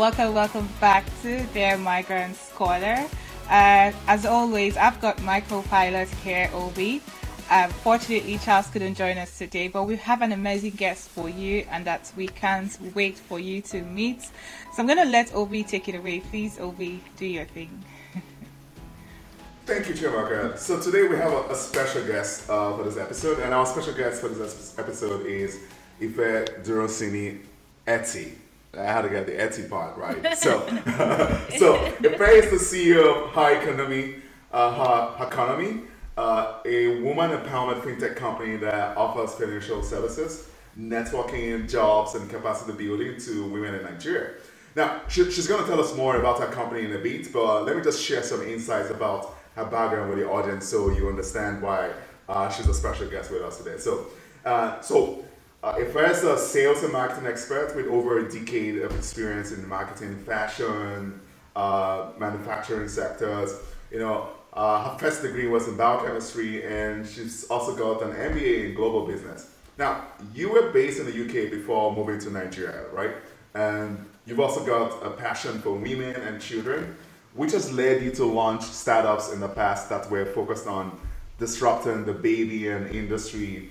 welcome, welcome back to Dear Migrant Scholar. Uh, as always, I've got my co-pilot here, Obi. Uh, fortunately, Charles couldn't join us today, but we have an amazing guest for you, and that we can't wait for you to meet. So I'm going to let Obi take it away. Please, Obi, do your thing. Thank you, Chiamaka. So today we have a, a special guest uh, for this episode, and our special guest for this episode is Ife Durosinmi Etti. I had to get the Etti part right. So, so Ife is the CEO of Herconomy, uh, Herconomy, uh, a woman empowerment fintech company that offers financial services, networking, jobs, and capacity building to women in Nigeria. Now, she, she's going to tell us more about her company in a bit, but let me just share some insights about her background with the audience so you understand why uh, she's a special guest with us today. So, uh, so uh, Ife's a sales and marketing expert with over a decade of experience in marketing, fashion, uh, manufacturing sectors. You know, uh, her first degree was in biochemistry, and she's also got an MBA in global business. Now, you were based in the UK before moving to Nigeria, right? And you've also got a passion for women and children, which has led you to launch startups in the past that were focused on disrupting the baby and industry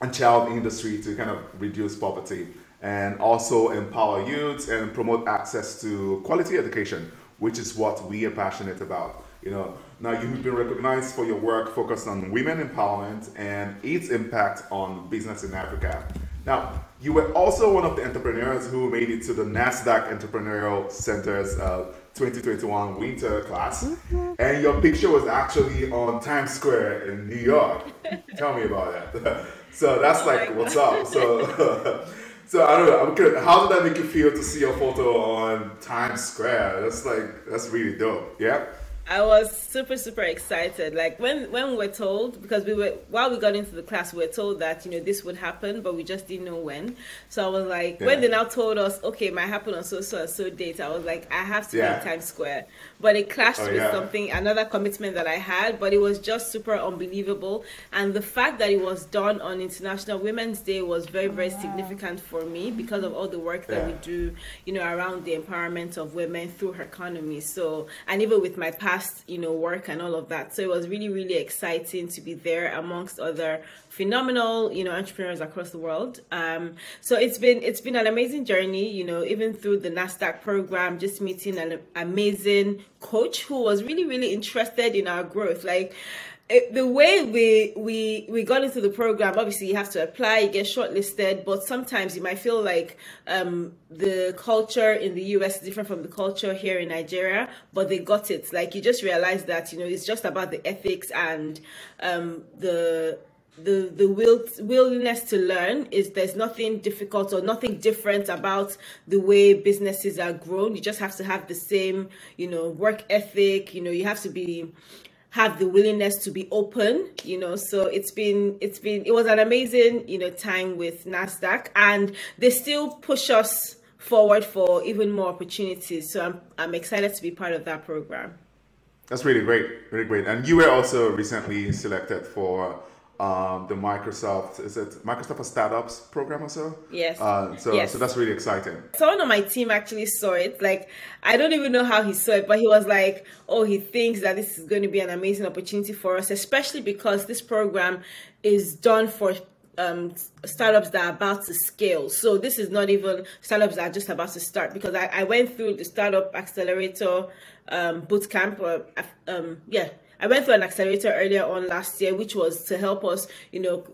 and child industry to kind of reduce poverty and also empower youth and promote access to quality education, which is what we are passionate about. You know, now you've been recognized for your work focused on women empowerment and its impact on business in Africa. Now, you were also one of the entrepreneurs who made it to the NASDAQ Entrepreneurial Center's uh, 2021 winter class, mm-hmm. and your picture was actually on Times Square in New York. Tell me about that. So that's oh like, what's up? So, so I don't know. I'm curious, how did that make you feel to see your photo on Times Square? That's like, that's really dope. Yeah. I was super super excited. Like when when we were told because we were while we got into the class we were told that you know this would happen but we just didn't know when. So I was like yeah. when they now told us okay it might happen on so so so date I was like I have to yeah. be in Times Square. But it clashed oh, with yeah. something another commitment that I had. But it was just super unbelievable and the fact that it was done on International Women's Day was very very significant for me because of all the work that we do you know around the empowerment of women through Herconomy. So and even with my past past, you know, work and all of that. So it was really, really exciting to be there amongst other phenomenal, you know, entrepreneurs across the world. Um, so it's been it's been an amazing journey, you know, even through the Nasdaq program, just meeting an amazing coach who was really, really interested in our growth. Like it, the way we we we got into the program obviously you have to apply you get shortlisted but sometimes you might feel like um, the culture in the us is different from the culture here in nigeria but they got it. Like you just realize that you know it's just about the ethics and um, the the the will willingness to learn is there's nothing difficult or nothing different about the way businesses are grown. You just have to have the same you know work ethic you know you have to be have the willingness to be open you know so it's been it's been it was an amazing you know time with nasdaq and they still push us forward for even more opportunities so i'm i'm excited to be part of that program. That's really great really great. And you were also recently selected for um, the Microsoft is it Microsoft for Startups program or so? Yes. Uh, so yes. so that's really exciting. Someone on my team actually saw it. Like I don't even know how he saw it, but he was like, "Oh, he thinks that this is going to be an amazing opportunity for us, especially because this program is done for." Um, startups that are about to scale. So this is not even startups that are just about to start because I, I went through the startup accelerator um, bootcamp. Or, um, yeah, I went through an accelerator earlier on last year, which was to help us, you know,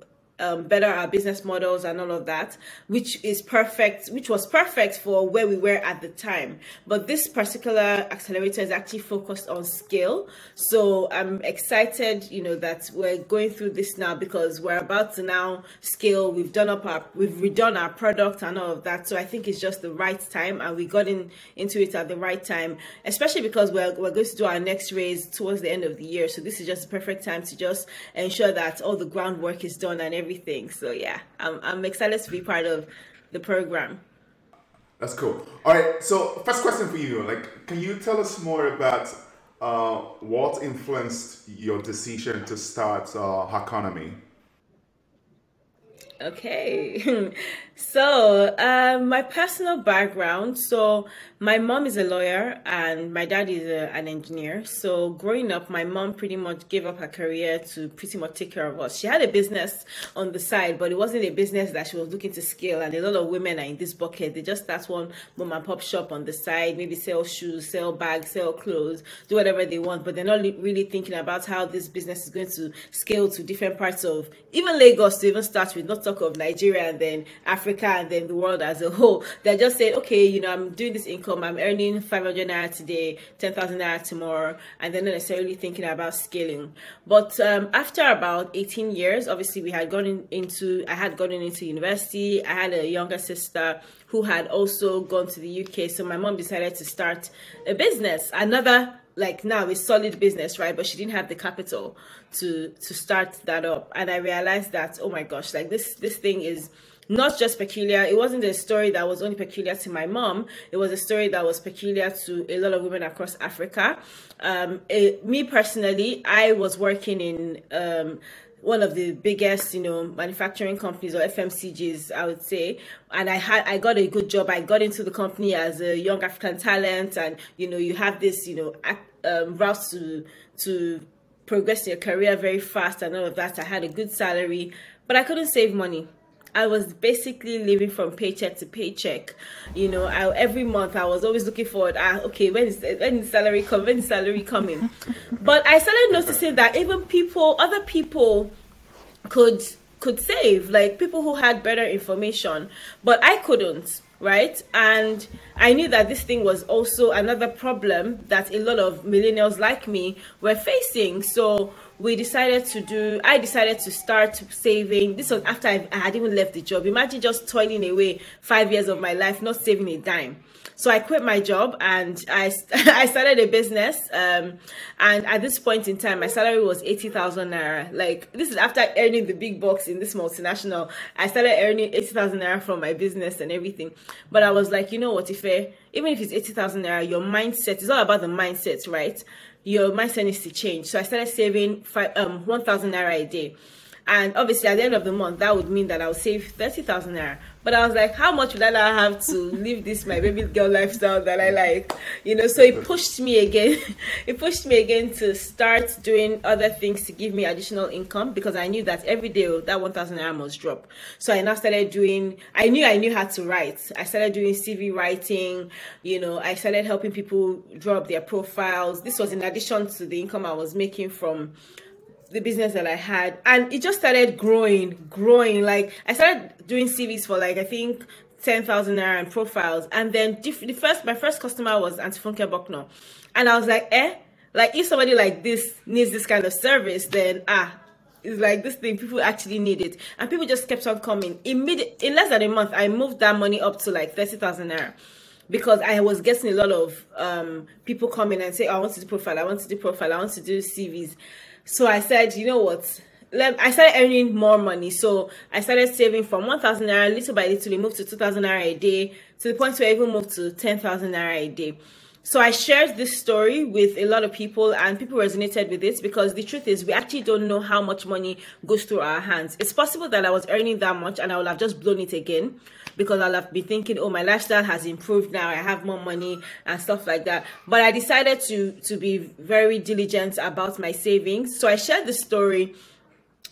um, better our business models and all of that, which is perfect, which was perfect for where we were at the time. But this particular accelerator is actually focused on scale. So I'm excited, you know, that we're going through this now because we're about to now scale. We've done up our, we've redone our product and all of that. So I think it's just the right time and we got in into it at the right time, especially because we're, we're going to do our next raise towards the end of the year. So this is just the perfect time to just ensure that all the groundwork is done and everything everything. So yeah, I'm I'm excited to be part of the program. That's cool. All right. So first question for you, like, can you tell us more about uh, what influenced your decision to start uh, Herconomy? Okay. so, um, my personal background. So, my mom is a lawyer and my dad is a, an engineer. So, growing up, my mom pretty much gave up her career to pretty much take care of us. She had a business on the side, but it wasn't a business that she was looking to scale. And a lot of women are in this bucket. They just start one mom and pop shop on the side, maybe sell shoes, sell bags, sell clothes, do whatever they want, but they're not really thinking about how this business is going to scale to different parts of even Lagos to even start with, not talk of Nigeria and then Africa and then the world as a whole. They're just saying, okay, you know, I'm doing this income, I'm earning 500 naira today, 10,000 naira tomorrow, and they're not necessarily thinking about scaling. But um, after about 18 years, obviously we had gone into, I had gotten into university, I had a younger sister who had also gone to the UK. So my mom decided to start a business, another like now a solid business right but she didn't have the capital to to start that up and i realized that oh my gosh like this this thing is not just peculiar it wasn't a story that was only peculiar to my mom it was a story that was peculiar to a lot of women across africa um, it, me personally i was working in um, one of the biggest, you know, manufacturing companies or FMCGs, I would say. And I had, I got a good job. I got into the company as a young African talent, and you know, you have this, you know, um, route to to progress your career very fast and all of that. I had a good salary, but I couldn't save money. I was basically living from paycheck to paycheck. You know, I, every month I was always looking forward. Ah, okay, when is when is salary come? When is salary coming? but I started noticing that even people, other people, could could save. Like people who had better information, but I couldn't right? And I knew that this thing was also another problem that a lot of millennials like me were facing. So we decided to do i decided to start saving this was after i, I had even left the job imagine just toiling away five years of my life not saving a dime so I quit my job and I, I started a business. Um, and at this point in time, my salary was 80,000 naira. Like, this is after earning the big bucks in this multinational. I started earning 80,000 naira from my business and everything. But I was like, you know what, if I, even if it's 80,000 naira, your mindset is all about the mindset, right? Your mindset needs to change. So I started saving five, um, 1,000 naira a day. And obviously, at the end of the month, that would mean that I would save 30,000 naira. But I was like, how much would I have to live this my baby girl lifestyle that I like? You know, so it pushed me again. it pushed me again to start doing other things to give me additional income because I knew that every day oh, that 1,000 naira must drop. So I now started doing, I knew I knew how to write. I started doing CV writing, you know, I started helping people drop their profiles. This was in addition to the income I was making from the business that I had, and it just started growing, growing. Like I started doing CVs for like I think ten thousand naira and profiles, and then the first my first customer was Antifunke Bucknor, and I was like, eh, like if somebody like this needs this kind of service, then ah. It's like this thing, people actually need it. And people just kept on coming. Immediate, in less than a month, I moved that money up to like 30,000 naira because I was getting a lot of um, people coming and say, oh, I want to do profile, I want to do profile, I want to do CVs. So I said, you know what? Let, I started earning more money. So I started saving from 1,000 naira little by little. It moved to 2,000 naira a day to the point where I even moved to 10,000 naira a day. So I shared this story with a lot of people and people resonated with it because the truth is we actually don't know how much money goes through our hands. It's possible that I was earning that much and I would have just blown it again because I'll have been thinking, oh, my lifestyle has improved now. I have more money and stuff like that. But I decided to to be very diligent about my savings. So I shared the story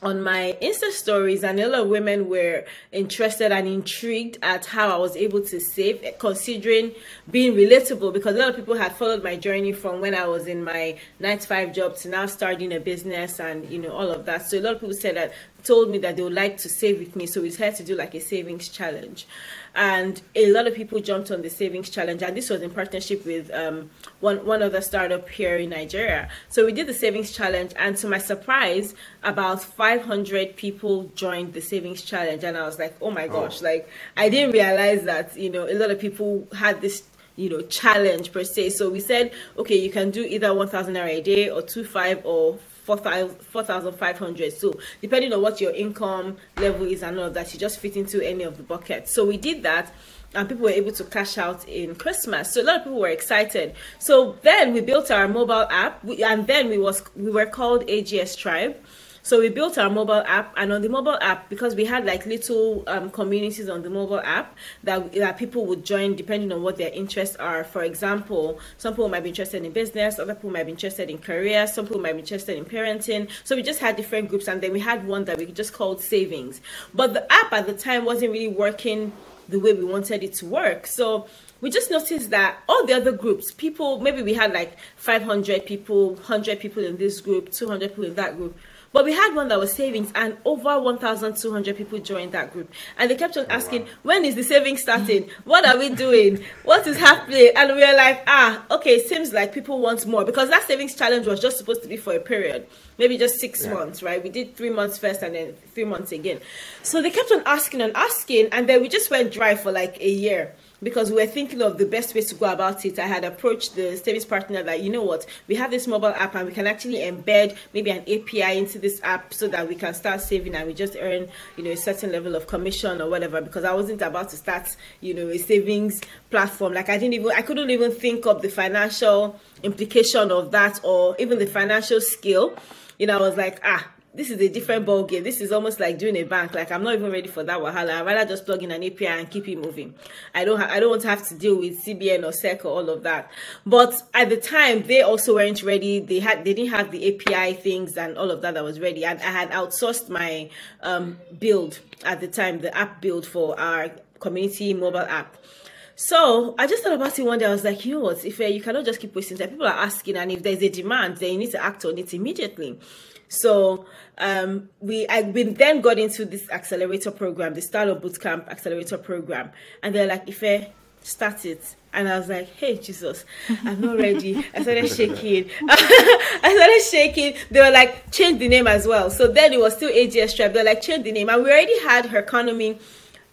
on my Insta stories, and a lot of women were interested and intrigued at how I was able to save, considering being relatable. Because a lot of people had followed my journey from when I was in my nine to five job to now starting a business, and you know all of that. So a lot of people said that told me that they would like to save with me, so we had to do like a savings challenge and a lot of people jumped on the savings challenge and this was in partnership with um, one one other startup here in Nigeria so we did the savings challenge and to my surprise about 500 people joined the savings challenge and I was like oh my oh. gosh oh. like I didn't realize that you know a lot of people had this you know challenge per se so we said okay you can do either 1000 naira a day or two five or 4,500. So depending on what your income level is and all that, you just fit into any of the buckets. So we did that and people were able to cash out in Christmas. So a lot of people were excited. So then we built our mobile app and then we was we were called AGS Tribe. So we built our mobile app, and on the mobile app, because we had like little um, communities on the mobile app that that people would join depending on what their interests are. For example, some people might be interested in business, other people might be interested in career, some people might be interested in parenting. So we just had different groups, and then we had one that we just called savings. But the app at the time wasn't really working the way we wanted it to work. So we just noticed that all the other groups, people, maybe we had like 500 people, 100 people in this group, 200 people in that group. But we had one that was savings, and over 1,200 people joined that group. And they kept on asking, when is the savings starting? What are we doing? What is happening? And we were like, ah, okay, it seems like people want more because that savings challenge was just supposed to be for a period, maybe just six yeah. months, right? We did three months first and then three months again. So they kept on asking and asking, and then we just went dry for like a year because we were thinking of the best ways to go about it. I had approached the savings partner that, you know what, we have this mobile app and we can actually embed maybe an API into this app so that we can start saving and we just earn, you know, a certain level of commission or whatever. Because I wasn't about to start, you know, a savings platform. Like I didn't even, I couldn't even think of the financial implication of that or even the financial skill. You know, I was like, ah, this is a different ball game. This is almost like doing a bank. Like I'm not even ready for that wahala. I'd rather just plug in an API and keep it moving. I don't. Ha- I don't have to deal with CBN or SEC or all of that. But at the time, they also weren't ready. They had. They didn't have the API things and all of that that was ready. And I had outsourced my um, build at the time, the app build for our community mobile app. So I just thought about it one day. I was like, you know what? If uh, you cannot just keep wasting time, people are asking, and if there's a demand, then you need to act on it immediately. So um, we I we then got into this accelerator program, the Startup Bootcamp accelerator program, and they're like, Ife, start it. And I was like, hey, Jesus, I'm not ready. I started shaking. I started shaking. They were like, change the name as well. So then it was still AGS Tribe. They're like, change the name. And we already had Herconomy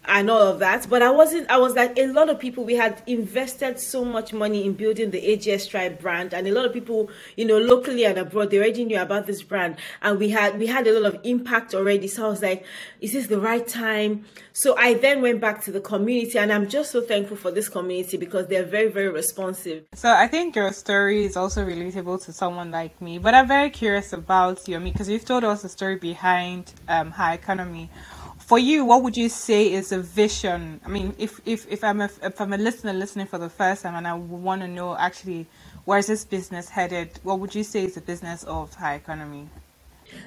and all of that. But I wasn't, I was like, a lot of people, we had invested so much money in building the AGS Tribe brand. And a lot of people, you know, locally and abroad, they already knew about this brand. And we had, we had a lot of impact already. So I was like, is this the right time? So I then went back to the community and I'm just so thankful for this community because they're very, very responsive. So I think your story is also relatable to someone like me. But I'm very curious about you, me because you've told us the story behind um, Herconomy for you, what would you say is a vision? I mean, if if, if I'm a if I'm a listener listening for the first time and I want to know actually where is this business headed, what would you say is the business of Herconomy?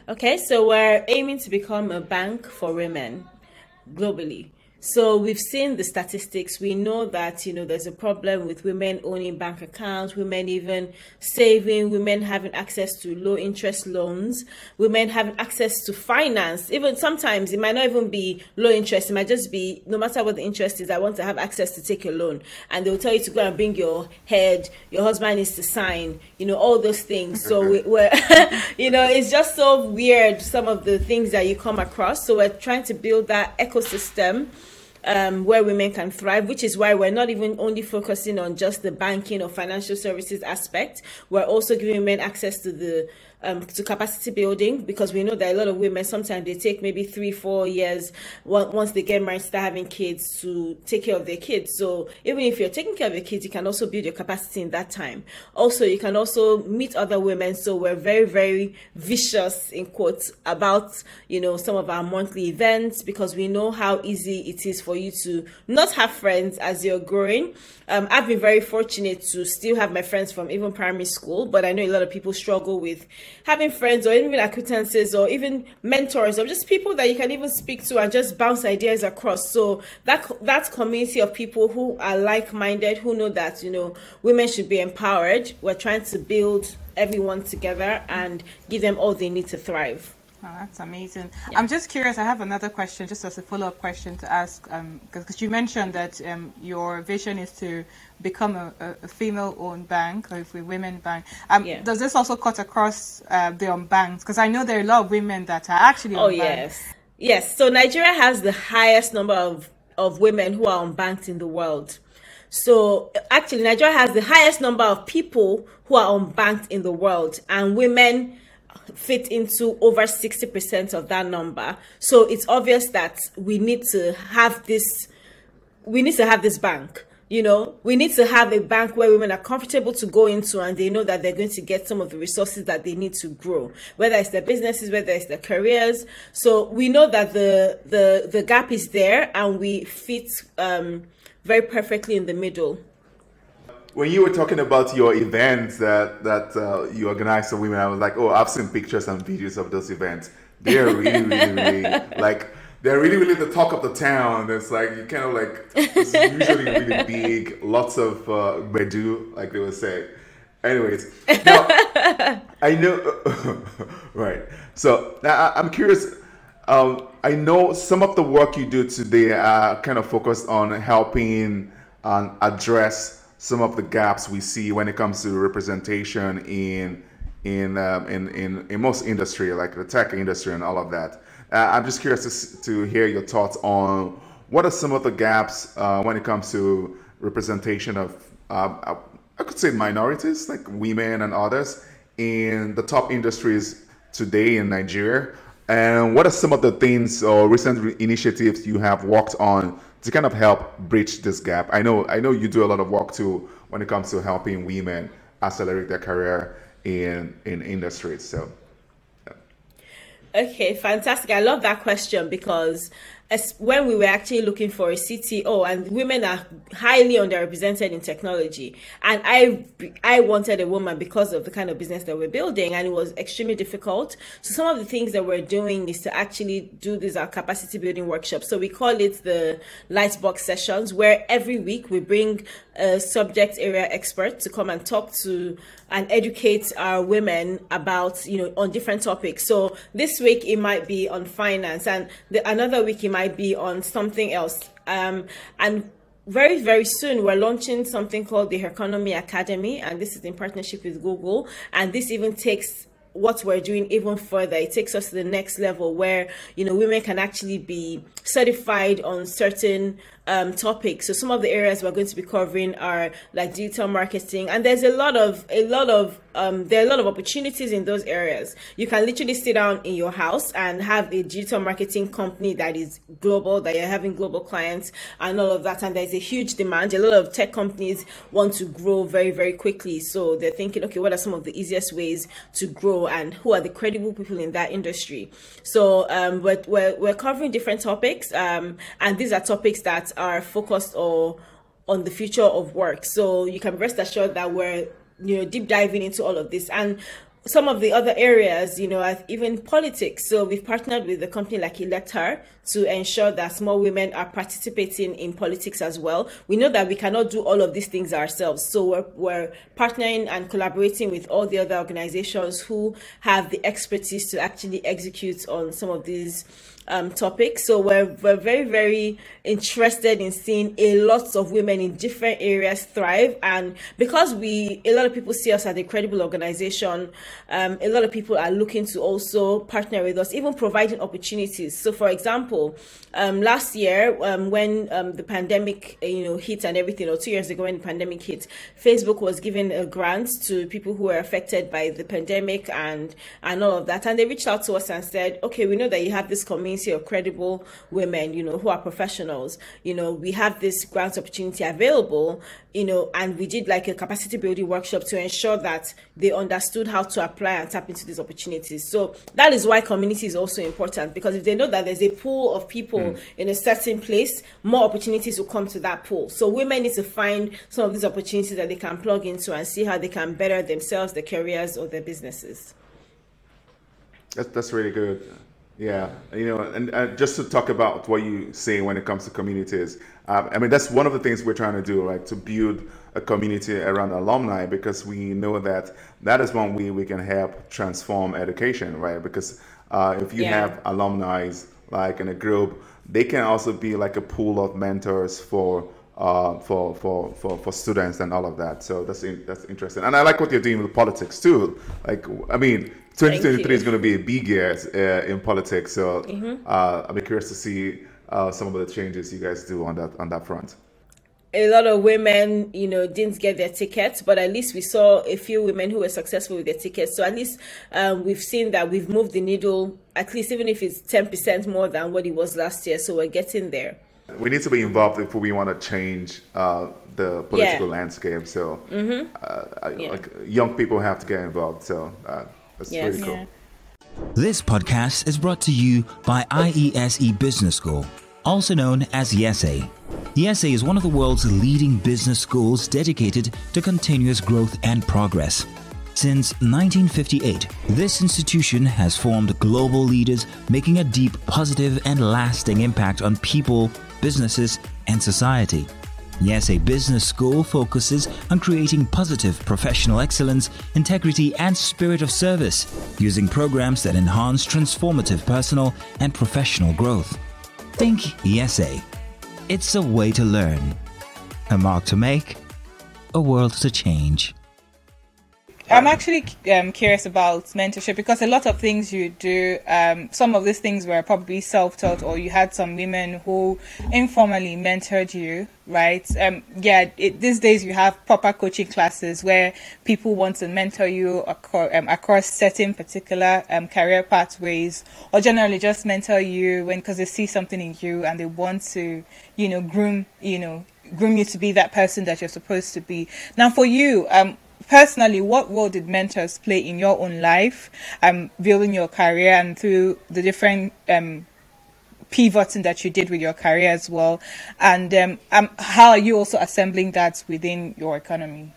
Okay, so we're aiming to become a bank for women globally. So we've seen the statistics. We know that you know there's a problem with women owning bank accounts, women even saving, women having access to low interest loans, women having access to finance. Even sometimes it might not even be low interest. It might just be no matter what the interest is. I want to have access to take a loan, and they'll tell you to go and bring your head. Your husband needs to sign. You know all those things. So we, we're you know it's just so weird some of the things that you come across. So we're trying to build that ecosystem um, where women can thrive, which is why we're not even only focusing on just the banking or financial services aspect. We're also giving men access to the um, to capacity building because we know that a lot of women sometimes they take maybe three, four years once they get married, start having kids to take care of their kids. So even if you're taking care of your kids, you can also build your capacity in that time. Also, you can also meet other women. So we're very, very vicious in quotes about you know some of our monthly events because we know how easy it is for you to not have friends as you're growing. Um, I've been very fortunate to still have my friends from even primary school, but I know a lot of people struggle with having friends or even acquaintances or even mentors or just people that you can even speak to and just bounce ideas across. So that that community of people who are like-minded, who know that you know women should be empowered. We're trying to build everyone together and give them all they need to thrive. Oh, that's amazing. Yeah. I'm just curious. I have another question, just as a follow-up question to ask, because um, you mentioned that um, your vision is to become a, a female-owned bank or if we women bank. Um, yeah. Does this also cut across uh, the unbanked? Because I know there are a lot of women that are actually. Oh yes, yes. So Nigeria has the highest number of of women who are unbanked in the world. So actually, Nigeria has the highest number of people who are unbanked in the world, and women fit into over 60% of that number. So it's obvious that we need to have this we need to have this bank you know, we need to have a bank where women are comfortable to go into and they know that they're going to get some of the resources that they need to grow, whether it's their businesses, whether it's their careers. So we know that the the the gap is there and we fit um, very perfectly in the middle. When you were talking about your events that that uh, you organize for women, I was like, oh, I've seen pictures and videos of those events. They're really, really, really like they're really, really the talk of the town. It's like you kind of like it's usually really big, lots of uh, bedu, like they would say. Anyways, now I know, right? So now I'm curious. Um, I know some of the work you do today are kind of focused on helping um, address some of the gaps we see when it comes to representation in in, um, in in in most industry, like the tech industry and all of that. Uh, I'm just curious to, to, hear your thoughts on what are some of the gaps uh, when it comes to representation of, uh, I could say, minorities like women and others in the top industries today in Nigeria. And what are some of the things or recent initiatives you have worked on to kind of help bridge this gap? I know, I know you do a lot of work too when it comes to helping women accelerate their career in in industries. So Okay, fantastic. I love that question because as when we were actually looking for a CTO and women are highly underrepresented in technology. And I I wanted a woman because of the kind of business that we're building and it was extremely difficult. So some of the things that we're doing is to actually do these our capacity building workshops. So we call it the lightbox sessions where every week we bring a subject area expert to come and talk to and educate our women about you know on different topics. So this week it might be on finance and the, another week it might be on something else. Um, and very very soon we're launching something called the Herconomy academy and this is in partnership with google. And this even takes what we're doing even further. It takes us to the next level where, you know, women can actually be certified on certain um, topics. So some of the areas we're going to be covering are like digital marketing, and there's a lot of a lot of um, there are a lot of opportunities in those areas. You can literally sit down in your house and have a digital marketing company that is global, that you're having global clients and all of that. And there's a huge demand. A lot of tech companies want to grow very, very quickly. So they're thinking, okay, what are some of the easiest ways to grow and who are the credible people in that industry? So um, we're, we're, we're covering different topics. Um, and these are topics that are focused or on the future of work. So you can rest assured that we're you know deep diving into all of this and some of the other areas, you know, even politics. So we've partnered with a company like ElectHER to ensure that small women are participating in politics as well. We know that we cannot do all of these things ourselves. So we're, we're partnering and collaborating with all the other organizations who have the expertise to actually execute on some of these um, topic. So we're, we're very, very interested in seeing a lot of women in different areas thrive. And because we, a lot of people see us as a credible organization, um, a lot of people are looking to also partner with us, even providing opportunities. So, for example, um, last year um, when um, the pandemic, you know, hit and everything, or two years ago when the pandemic hit, Facebook was giving a grant to people who were affected by the pandemic and and all of that. And they reached out to us and said, okay, we know that you have this community community of credible women, you know, who are professionals. You know, we have this grant opportunity available, you know, and we did like a capacity building workshop to ensure that they understood how to apply and tap into these opportunities. So that is why community is also important because if they know that there's a pool of people mm. in a certain place, more opportunities will come to that pool. So women need to find some of these opportunities that they can plug into and see how they can better themselves, their careers, or their businesses. That's, that's really good. Yeah, you know, and uh, just to talk about what you say when it comes to communities, um, I mean that's one of the things we're trying to do, right? To build a community around alumni because we know that that is one way we can help transform education, right? Because uh, if you yeah. have alumni like in a group, they can also be like a pool of mentors for uh, for, for, for, for students and all of that. So that's in, that's interesting. And I like what you're doing with politics too. Like, I mean, 2023 is going to be a big year uh, in politics. So mm-hmm. uh, I'm curious to see uh, some of the changes you guys do on that on that front. A lot of women, you know, didn't get their tickets, but at least we saw a few women who were successful with their tickets. So at least um, we've seen that we've moved the needle, at least even if it's 10% more than what it was last year. So we're getting there. We need to be involved if we want to change uh, the political yeah. landscape. So, mm-hmm. uh, yeah. like young people have to get involved. So uh, that's yes. really cool. Yeah. This podcast is brought to you by IESE Business School, also known as IESE. IESE is one of the world's leading business schools dedicated to continuous growth and progress. Since 1958, this institution has formed global leaders making a deep, positive, and lasting impact on people, businesses, and society. IESE Business School focuses on creating positive professional excellence, integrity, and spirit of service using programs that enhance transformative personal and professional growth. Think IESE. It's a way to learn, a mark to make, a world to change. I'm actually um, curious about mentorship because a lot of things you do, um, some of these things were probably self-taught, or you had some women who informally mentored you, right? Um, yeah, it, these days you have proper coaching classes where people want to mentor you across, um, across certain particular um, career pathways, or generally just mentor you when because they see something in you and they want to, you know, groom, you know, groom you to be that person that you're supposed to be. Now, for you, um, personally, what role did mentors play in your own life, um, building your career and through the different um, pivoting that you did with your career as well? And um, um, how are you also assembling that within Herconomy?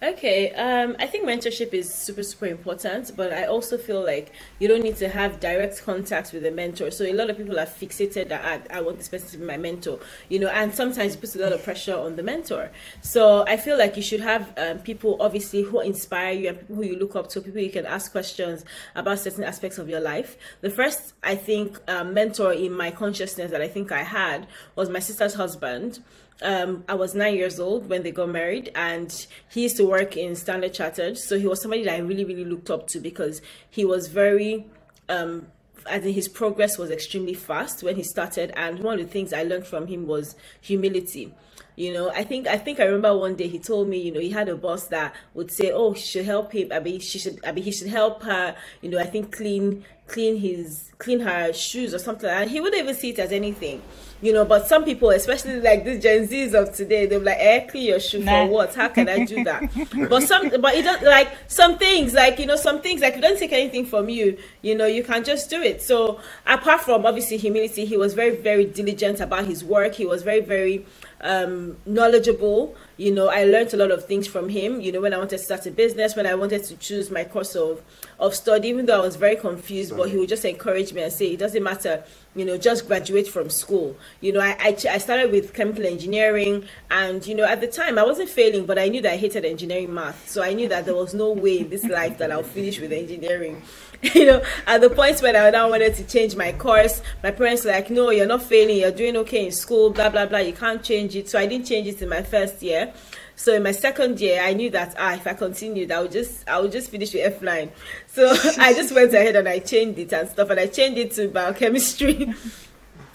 Okay, um, I think mentorship is super, super important, but I also feel like you don't need to have direct contact with a mentor. So a lot of people are fixated that I, I want this person to be my mentor, you know, and sometimes it puts a lot of pressure on the mentor. So I feel like you should have um, people, obviously, who inspire you and people who you look up to, people you can ask questions about certain aspects of your life. The first, I think, um, mentor in my consciousness that I think I had was my sister's husband um, I was nine years old when they got married, and he used to work in Standard Chartered. So he was somebody that I really, really looked up to because he was very, um, I think his progress was extremely fast when he started. And one of the things I learned from him was humility. You know, I think I think I remember one day he told me, you know, he had a boss that would say, "Oh, she should help him. I mean, she should. I mean, he should help her. You know, I think clean clean his clean her shoes or something." And he wouldn't even see it as anything you know but some people especially like the gen z's of today they're like eh clean your shoe nah. for what how can i do that but some but it does like some things like you know some things like it doesn't take anything from you you know you can just do it so apart from obviously humility he was very very diligent about his work he was very very um, knowledgeable. You know, I learned a lot of things from him. You know, when I wanted to start a business, when I wanted to choose my course of of study, even though I was very confused, but he would just encourage me and say, "It doesn't matter. You know, just graduate from school." You know, I I, I started with chemical engineering, and you know, at the time I wasn't failing, but I knew that I hated engineering math, so I knew that there was no way in this life that I'll finish with engineering. you know, at the point when I now wanted to change my course, my parents were like, no, you're not failing, you're doing okay in school, blah, blah, blah, you can't change it. So I didn't change it in my first year. So in my second year, I knew that ah, if I continued, I would just I would just finish with F9. So I just went ahead and I changed it and stuff, and I changed it to biochemistry.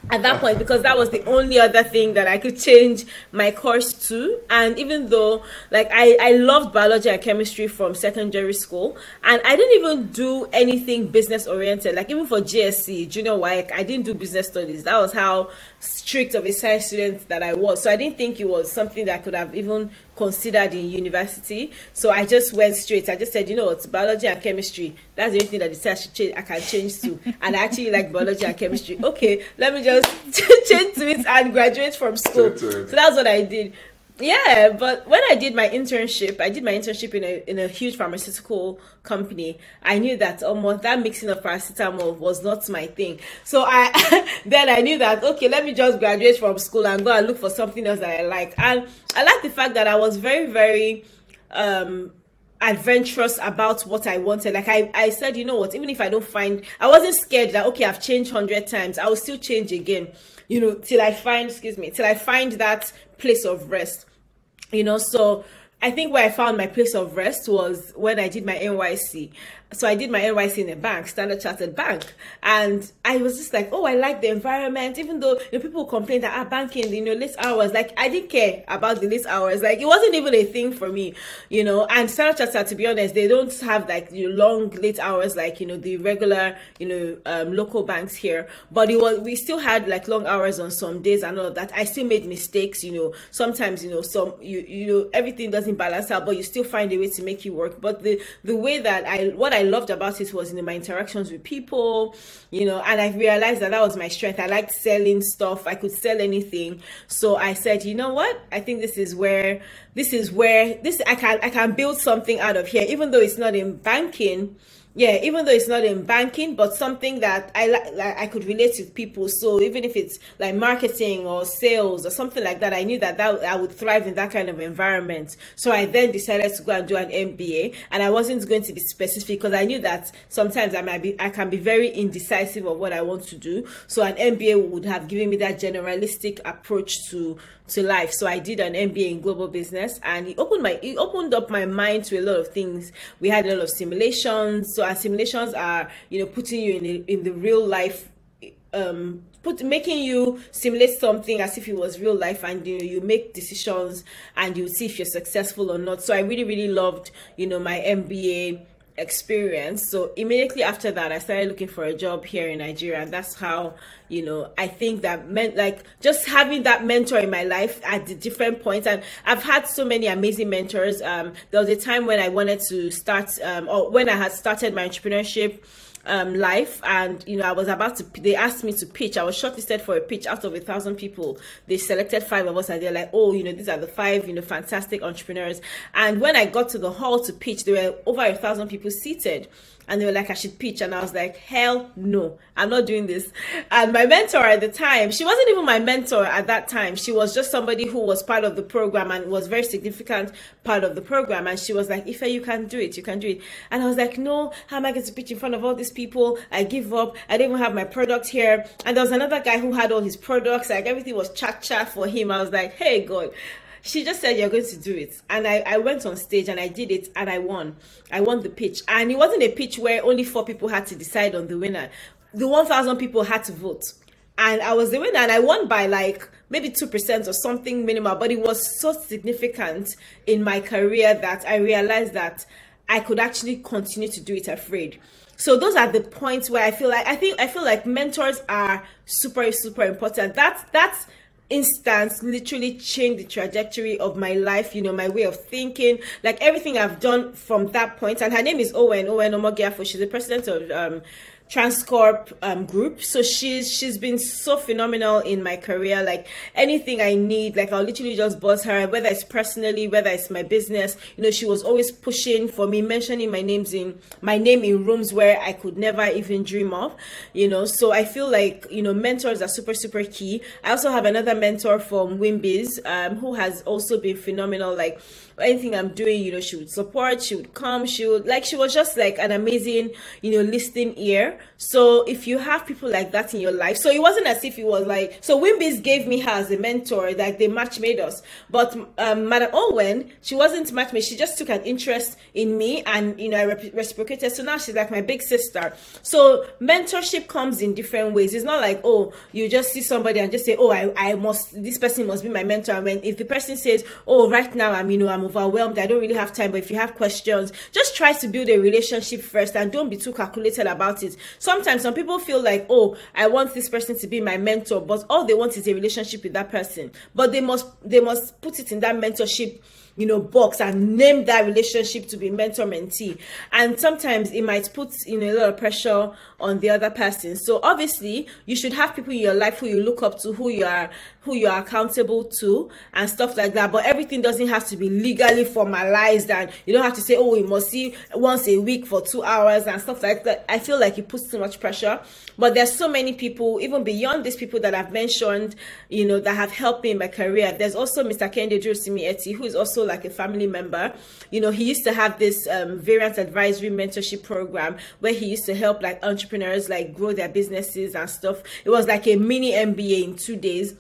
at that point because that was the only other thing that I could change my course to. And even though, like, I, I loved biology and chemistry from secondary school, and I didn't even do anything business oriented. Like, even for GSC, junior WAEC, I didn't do business studies. That was how strict of a science student that I was. So I didn't think it was something that could have even considered in university. So I just went straight. I just said, you know, it's biology and chemistry. That's the only thing that I said I, change, I can change to. And I actually like biology and chemistry. Okay, let me just change to it and graduate from school. So that's what I did. Yeah, but when I did my internship, I did my internship in a in a huge pharmaceutical company. I knew that almost that mixing of paracetamol was not my thing. So I then I knew that okay, let me just graduate from school and go and look for something else that I like. And I like the fact that I was very very um adventurous about what I wanted. Like I, I said, you know what, even if I don't find I wasn't scared that okay, I've changed hundred times, I will still change again you know, till I find, excuse me, till I find that place of rest. You know, so I think where I found my place of rest was when I did my NYSC so I did my NYSC in a bank, Standard Chartered Bank, and I was just like, oh, I like the environment. Even though you know, people complain that ah, banking, you know, late hours, like I didn't care about the late hours. Like it wasn't even a thing for me, you know. And Standard Chartered, to be honest, they don't have like you know, long late hours like you know the regular you know um, local banks here. But it was we still had like long hours on some days and all of that. I still made mistakes, you know. Sometimes you know some you you know everything doesn't balance out, but you still find a way to make it work. But the the way that I what I loved about it was in my interactions with people, you know, and I realized that that was my strength. I liked selling stuff. I could sell anything. So I said, you know what? I think this is where this is where this I can I can build something out of here, even though it's not in banking yeah even though it's not in banking but something that i like i could relate to people. So even if it's like marketing or sales or something like that i knew that, that i would thrive in that kind of environment. So i then decided to go and do an mba and i wasn't going to be specific because i knew that sometimes i might be i can be very indecisive of what i want to do. So an mba would have given me that generalistic approach to to life. So I did an MBA in global business and it opened my it opened up my mind to a lot of things. We had a lot of simulations. So our simulations are, you know, putting you in the, in the real life um put making you simulate something as if it was real life and you know you make decisions and you see if you're successful or not. So I really really loved, you know, my MBA experience. So immediately after that, I started looking for a job here in Nigeria, and that's how you know I think that meant like just having that mentor in my life at the different points. And I've had so many amazing mentors. Um, there was a time when I wanted to start, um, or when I had started my entrepreneurship um, life. And you know i was about to they asked me to pitch. I was shortlisted for a pitch out of a thousand people. They selected five of us and they're like oh you know these are the five you know fantastic entrepreneurs. And when i got to the hall to pitch there were over a thousand people seated and they were like, I should pitch. And I was like, hell no, I'm not doing this. And my mentor at the time, she wasn't even my mentor at that time. She was just somebody who was part of the program and was very significant part of the program. And she was like, Ife, you can do it. You can do it. And I was like, no, how am I going to pitch in front of all these people? I give up. I didn't even have my product here. And there was another guy who had all his products. Like everything was chat chat for him. I was like, hey, God, she just said you're going to do it. And I, I went on stage and i did it and i won. I won the pitch. And it wasn't a pitch where only four people had to decide on the winner. The 1000 people had to vote. And i was the winner and i won by like maybe 2% or something minimal. But it was so significant in my career that i realized that i could actually continue to do it afraid. So those are the points where i feel like i think i feel like mentors are super super important. That's that's instance literally changed the trajectory of my life, you know, my way of thinking, like everything I've done from that point. And her name is Owen, Owen Omogiafo. She's the president of um, Transcorp um, group. So she's she's been so phenomenal in my career. Like anything I need, like I'll literally just boss her, whether it's personally, whether it's my business. You know, she was always pushing for me, mentioning my names in my name in rooms where I could never even dream of. You know, so I feel like you know mentors are super super key. I also have another mentor from Wimbiz, um, who has also been phenomenal. Like anything I'm doing, you know, she would support, she would come, she would like she was just like an amazing, you know, listening ear. So if you have people like that in your life, so it wasn't as if it was like so Wimbiz gave me her as a mentor, like they match made us. But um Madam Owen, she wasn't match made, she just took an interest in me and you know I reciprocated. So now she's like my big sister. So mentorship comes in different ways. It's not like, oh, you just see somebody and just say, Oh, I, I must this person must be my mentor. And when if the person says, Oh, right now I'm you know I'm Overwhelmed, I don't really have time. But if you have questions, just try to build a relationship first and don't be too calculated about it. Sometimes some people feel like, oh, I want this person to be my mentor, but all they want is a relationship with that person. But they must they must put it in that mentorship you know box and name that relationship to be mentor mentee and sometimes it might put you know a lot of pressure on the other person so obviously you should have people in your life who you look up to who you are who you are accountable to and stuff like that. But everything doesn't have to be legally formalized and you don't have to say oh we must see once a week for two hours and stuff like that. I feel like it puts too much pressure. But there's so many people even beyond these people that i've mentioned you know that have helped me in my career. There's also mr kende Durosinmi Etti who is also like a family member. You know, he used to have this um, variant advisory mentorship program where he used to help like entrepreneurs like grow their businesses and stuff. It was like a mini MBA in two days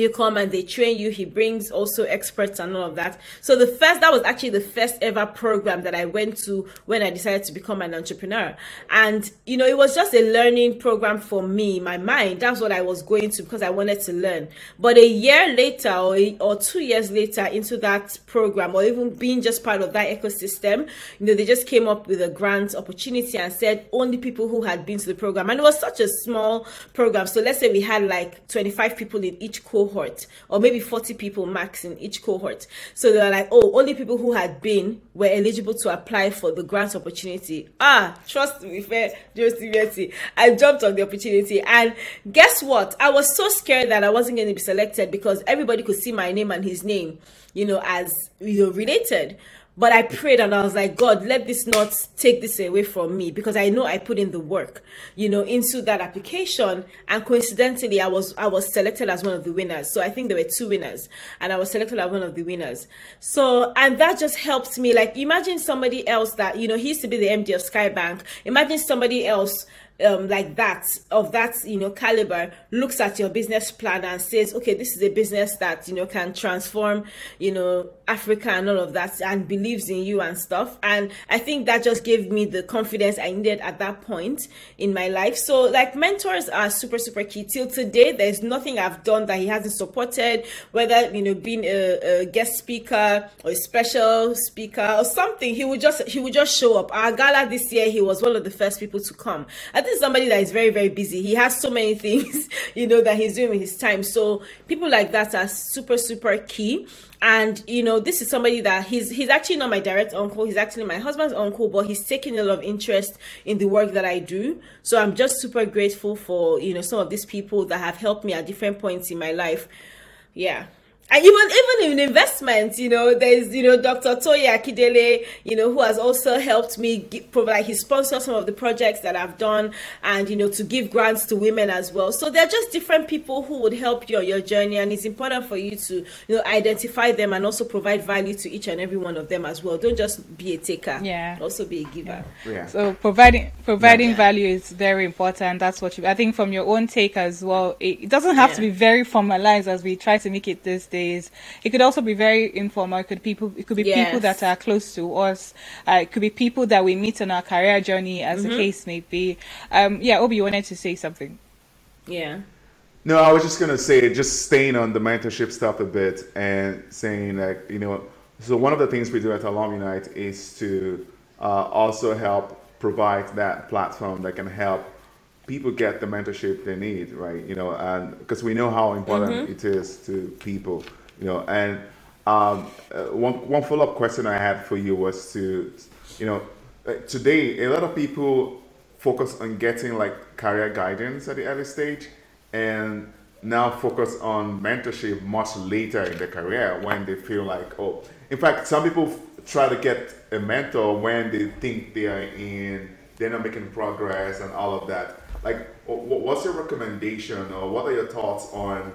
you come and they train you he brings also experts and all of that. So the first that was actually the first ever program that i went to when i decided to become an entrepreneur. And you know it was just a learning program for me my mind. That's what i was going to because i wanted to learn. But a year later or, or two years later into that program or even being just part of that ecosystem you know they just came up with a grant opportunity and said only people who had been to the program. And it was such a small program. So let's say we had like 25 people in each course cohort or maybe 40 people max in each cohort. So they were like oh only people who had been were eligible to apply for the grant opportunity. Ah trust me fair Josie I jumped on the opportunity. And guess what? I was so scared that I wasn't going to be selected because everybody could see my name and his name you know as you know related but I prayed and I was like, God, let this not take this away from me because I know I put in the work, you know, into that application. And coincidentally, I was I was selected as one of the winners. So I think there were two winners, and I was selected as one of the winners. So and that just helped me. Like imagine somebody else that you know he used to be the MD of Skye Bank. Imagine somebody else um, like that of that you know caliber looks at your business plan and says okay this is a business that you know can transform you know africa and all of that and believes in you and stuff. And i think that just gave me the confidence i needed at that point in my life. So like mentors are super super key. Till today there's nothing i've done that he hasn't supported whether you know being a, a guest speaker or a special speaker or something. He would just he would just show up. Our gala this year he was one of the first people to come. I think somebody that is very very busy. He has so many things you know that he's doing with his time. So people like that are super super key. And you know this is somebody that he's he's actually not my direct uncle. He's actually my husband's uncle but he's taking a lot of interest in the work that i do. So i'm just super grateful for you know some of these people that have helped me at different points in my life. Yeah and even even in investments, you know, there's you know Dr. Toye Akindele, you know, who has also helped me give, provide his sponsor some of the projects that I've done, and you know to give grants to women as well. So they're just different people who would help you on your journey, and it's important for you to you know identify them and also provide value to each and every one of them as well. Don't just be a taker. Yeah. Also be a giver. Yeah. yeah. So providing providing yeah. value is very important. That's what you. I think from your own take as well. It, it doesn't have yeah. to be very formalized as we try to make it this day days. It could also be very informal. It could people. It could be yes. people that are close to us. Uh, it could be people that we meet on our career journey, as mm-hmm. the case may be. Um, yeah, Obi, you wanted to say something. Yeah. No, I was just gonna say, just staying on the mentorship stuff a bit and saying that you know, so one of the things we do at Alumni Unite is to uh, also help provide that platform that can help people get the mentorship they need, right? You know, and because we know how important mm-hmm. it is to people, you know, and um, uh, one one follow up question I had for you was to, you know, uh, today a lot of people focus on getting like career guidance at the early stage, and now focus on mentorship much later in their career when they feel like oh, in fact, some people try to get a mentor when they think they are in they're not making progress and all of that like what's your recommendation or what are your thoughts on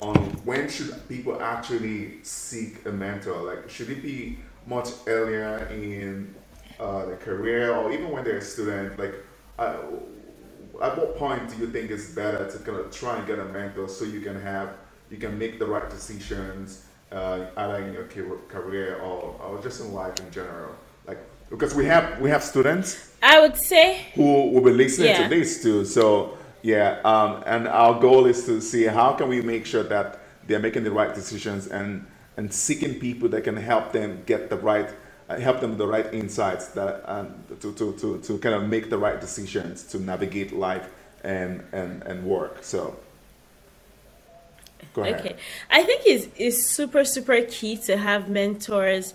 on when should people actually seek a mentor like should it be much earlier in uh, the career or even when they're a student like uh, at what point do you think it's better to kind of try and get a mentor so you can have you can make the right decisions uh, either in your career or, or just in life in general like because we have we have students. I would say who will be listening yeah. to this too. So yeah, um, and our goal is to see how can we make sure that they're making the right decisions and and seeking people that can help them get the right uh, help them with the right insights that um, to, to, to, to kind of make the right decisions to navigate life and and, and work. So. Go ahead. Okay, I think it's, it's super super key to have mentors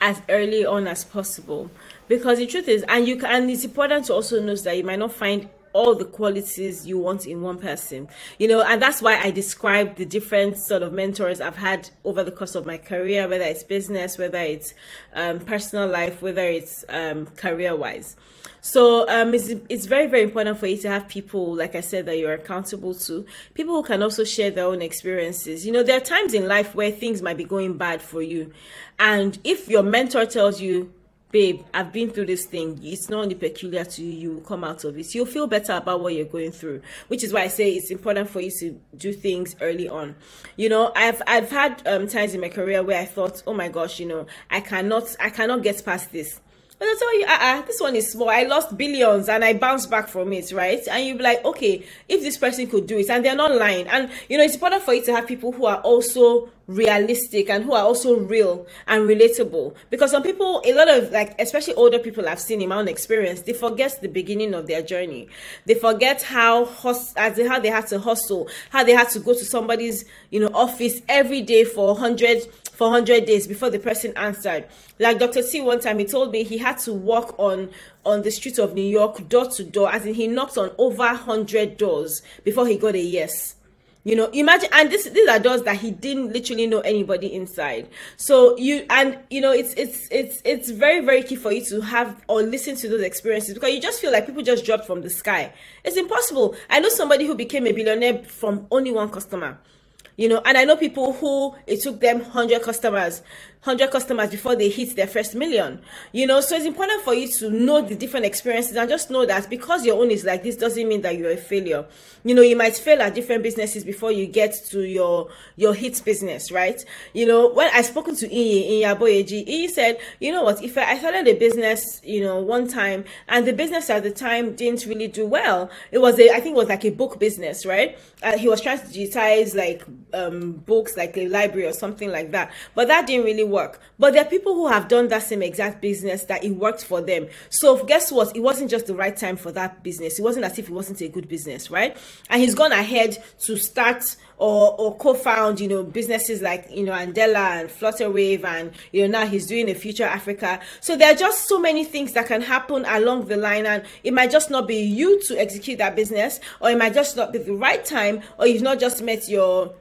as early on as possible because the truth is and you can and it's important to also know that you might not find all the qualities you want in one person you know and that's why i describe the different sort of mentors i've had over the course of my career whether it's business whether it's um, personal life whether it's um, career wise so um, it's, it's very, very important for you to have people, like I said, that you're accountable to. People who can also share their own experiences. You know, there are times in life where things might be going bad for you. And if your mentor tells you, babe, I've been through this thing. It's not only peculiar to you, you will come out of it. You'll feel better about what you're going through, which is why I say it's important for you to do things early on. You know, I've I've had um, times in my career where I thought, oh my gosh, you know, I cannot I cannot get past this. But I'll tell you, uh-uh, this one is small. I lost billions and I bounced back from it, right? And you'll be like, okay, if this person could do it, and they're not lying. And, you know, it's important for you to have people who are also realistic and who are also real and relatable because some people a lot of like especially older people i've seen in my own experience they forget the beginning of their journey they forget how hus- as how they had to hustle how they had to go to somebody's you know office every day for 100 for 100 days before the person answered. Like dr t one time he told me he had to walk on on the streets of new york door to door as in he knocked on over 100 doors before he got a yes. You know imagine and this these are doors that he didn't literally know anybody inside. So you and you know it's it's it's it's very very key for you to have or listen to those experiences because you just feel like people just dropped from the sky. It's impossible. I know somebody who became a billionaire from only one customer you know and i know people who it took them 100 customers 100 customers before they hit their first million. You know so it's important for you to know the different experiences and just know that because your own is like this doesn't mean that you're a failure. You know you might fail at different businesses before you get to your your hit business right? You know when i spoken to Iyin, Iyin Aboyeji, Iyin said you know what? If I started a business you know one time and the business at the time didn't really do well it was a i think it was like a book business right? Uh, he was trying to digitize like um books like a library or something like that. But that didn't really work but there are people who have done that same exact business that it worked for them. So guess what? It wasn't just the right time for that business. It wasn't as if it wasn't a good business right? And he's gone ahead to start or or co-found you know businesses like you know Andela and Flutterwave and you know now he's doing a future Africa. So there are just so many things that can happen along the line and it might just not be you to execute that business or it might just not be the right time or you've not just met your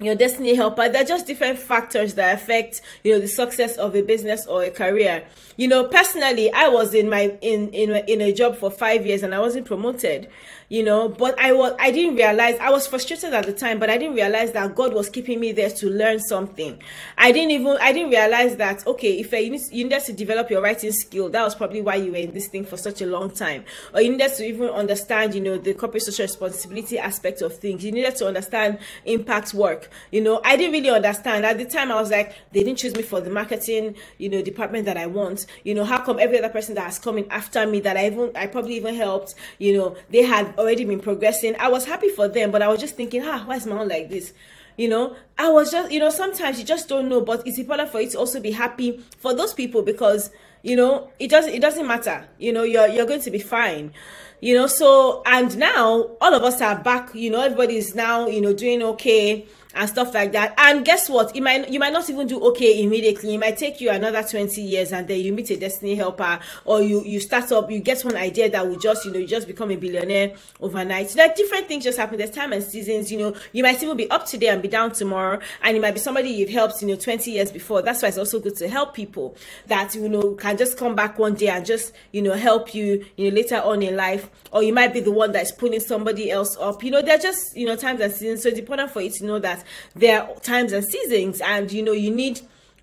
your destiny helper. They're just different factors that affect you know the success of a business or a career. You know personally i was in my in in in a job for five years and i wasn't promoted you know but i was i didn't realize i was frustrated at the time but i didn't realize that god was keeping me there to learn something. I didn't even i didn't realize that okay if you, need, you needed to develop your writing skill that was probably why you were in this thing for such a long time. Or you needed to even understand you know the corporate social responsibility aspect of things. You needed to understand impact work you know i didn't really understand at the time i was like they didn't choose me for the marketing you know department that i want you know how come every other person that has come in after me that i even i probably even helped you know they had already been progressing. I was happy for them, but I was just thinking, ah, why is my own like this? You know, I was just, you know, sometimes you just don't know, but it's important for you to also be happy for those people because, you know, it doesn't it doesn't matter. You know, you're you're going to be fine. You know, so and now all of us are back, you know, everybody is now, you know, doing okay and stuff like that. And guess what? You might you might not even do okay immediately. It might take you another 20 years and then you meet a destiny helper or you you start up, you get one idea that will just, you know, you just become a billionaire overnight. So like different things just happen. There's time and seasons, you know, you might even be up today and be down tomorrow. And it might be somebody you've helped, you know, 20 years before. That's why it's also good to help people that, you know, can just come back one day and just, you know, help you, you know, later on in life. Or you might be the one that's pulling somebody else up. You know, they're just, you know, times and seasons. So it's important for you to know that there are times and seasons and you know you need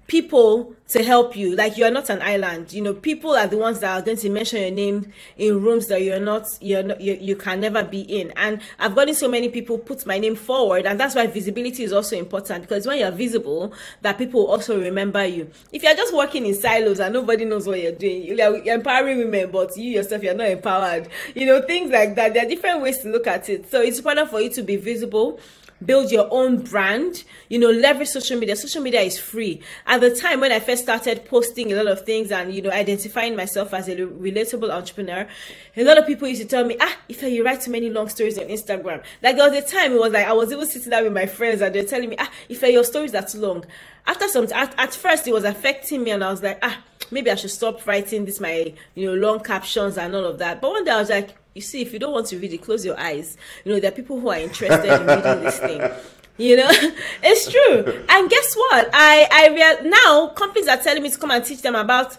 people to help you. Like you're not an island. You know people are the ones that are going to mention your name in rooms that you're not you're not you, you can never be in. And i've gotten so many people put my name forward and that's why visibility is also important because when you're visible that people also remember you. If you're just working in silos and nobody knows what you're doing you're, you're empowering women but you yourself you're not empowered. You know things like that there are different ways to look at it. So it's important for you to be visible build your own brand you know leverage social media. Social media is free. At the time when i first started posting a lot of things and you know identifying myself as a relatable entrepreneur a lot of people used to tell me ah if you write too many long stories on instagram. Like there was a time it was like i was even sitting down with my friends and they're telling me ah if your stories are too long. After some at, at first it was affecting me and i was like ah maybe i should stop writing this my you know long captions and all of that. But one day i was like you see, if you don't want to read it, close your eyes. You know, there are people who are interested in reading this thing. You know, it's true. And guess what? I I real now companies are telling me to come and teach them about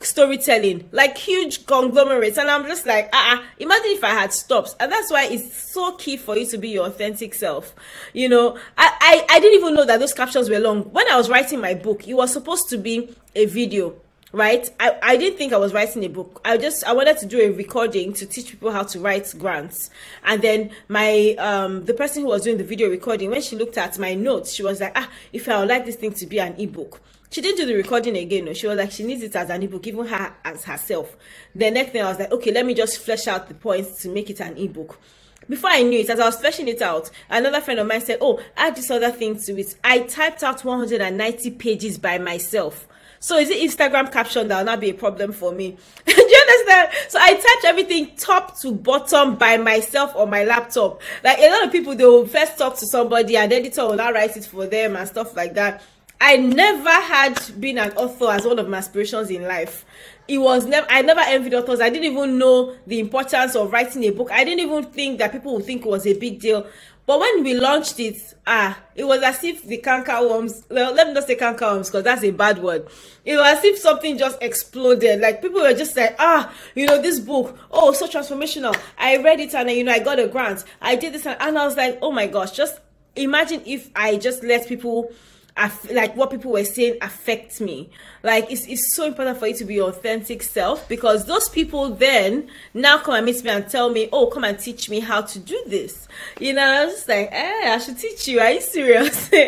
storytelling, like huge conglomerates, and I'm just like, ah, uh-uh. imagine if I had stopped. And that's why it's so key for you to be your authentic self. You know, I, I I didn't even know that those captions were long. When I was writing my book, it was supposed to be a video right? I, I didn't think i was writing a book. I just i wanted to do a recording to teach people how to write grants. And then my um the person who was doing the video recording when she looked at my notes she was like ah if i would like this thing to be an ebook. She didn't do the recording again no. She was like she needs it as an ebook even her as herself. The next thing i was like okay let me just flesh out the points to make it an ebook. Before I knew it, as I was fleshing it out, another friend of mine said, Oh, add this other thing to it. I typed out 190 pages by myself. So is it Instagram caption that will not be a problem for me? Do you understand? So I touch everything top to bottom by myself on my laptop. Like a lot of people, they will first talk to somebody and editor will not write it for them and stuff like that. I never had been an author as one of my aspirations in life. It was never I never envied authors. I didn't even know the importance of writing a book. I didn't even think that people would think it was a big deal. But when we launched it, ah, it was as if the canker worms, well, let me not say canker worms because that's a bad word. It was as if something just exploded. Like people were just like, ah, you know, this book, oh, so transformational. I read it and, you know, I got a grant. I did this and, and I was like, oh my gosh, just imagine if I just let people like what people were saying affects me. Like it's, it's so important for you to be your authentic self because those people then now come and meet me and tell me oh come and teach me how to do this. You know i was just like eh i should teach you. Are you serious?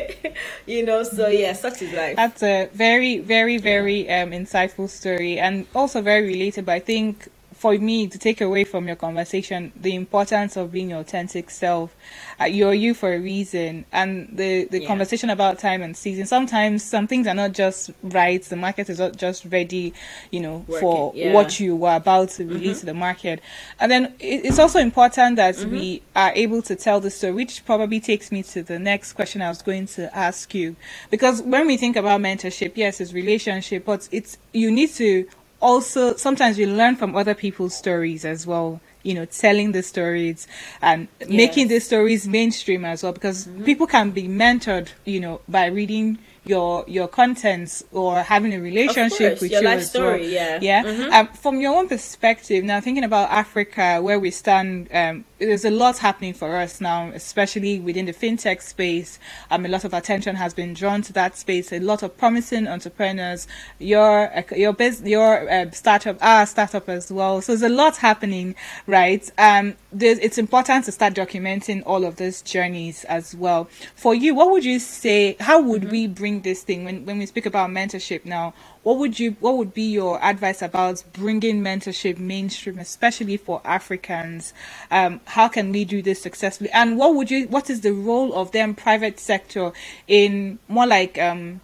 You know so yeah such is life. That's a very very very um insightful story and also very relatable. I think for me to take away from your conversation the importance of being your authentic self. Uh, you're you for a reason, and the the yeah. conversation about time and season. Sometimes some things are not just right. The market is not just ready, you know, for yeah. what you were about to release mm-hmm. to the market. And then it, it's also important that mm-hmm. we are able to tell the story, which probably takes me to the next question I was going to ask you, because when we think about mentorship, yes, it's relationship, but it's you need to also sometimes we learn from other people's stories as well you know telling the stories and yes. making the stories mainstream as well because mm-hmm. people can be mentored you know by reading your your contents or having a relationship with your you life story, well. yeah. Yeah. Mm-hmm. Um, from your own perspective, now thinking about Africa, where we stand, um, there's a lot happening for us now, especially within the fintech space. Um, a lot of attention has been drawn to that space. A lot of promising entrepreneurs. Your your business, your uh, startup, our startup as well. So there's a lot happening, right? Um, it's important to start documenting all of these journeys as well. For you, what would you say? How would mm-hmm. we bring this thing when when we speak about mentorship now? What would you what would be your advice about bringing mentorship mainstream, especially for Africans? Um, how can we do this successfully? And what would you what is the role of them private sector in more like um,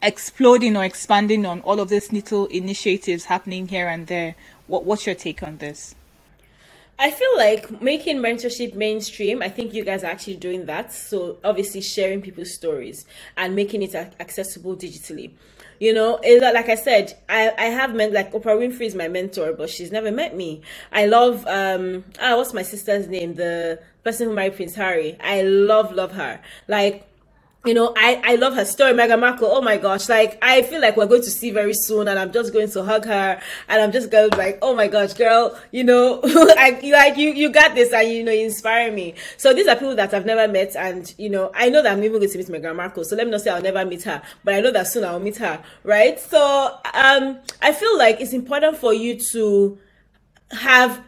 exploding or expanding on all of these little initiatives happening here and there? What what's your take on this? I feel like making mentorship mainstream, I think you guys are actually doing that. So, obviously, sharing people's stories and making it accessible digitally. You know, like I said, I, I have met, like, Oprah Winfrey is my mentor, but she's never met me. I love, um, ah, what's my sister's name? The person who married Prince Harry. I love, love her. Like, you know, I, I love her story, Meghan Markle. Oh my gosh. Like, I feel like we're going to see very soon and I'm just going to hug her and I'm just going to be like, oh my gosh, girl, you know, like, like you, you got this and, you know, you inspire me. So these are people that I've never met and, you know, I know that I'm even going to meet Meghan Markle. So let me not say I'll never meet her, but I know that soon I'll meet her, right? So, um, I feel like it's important for you to have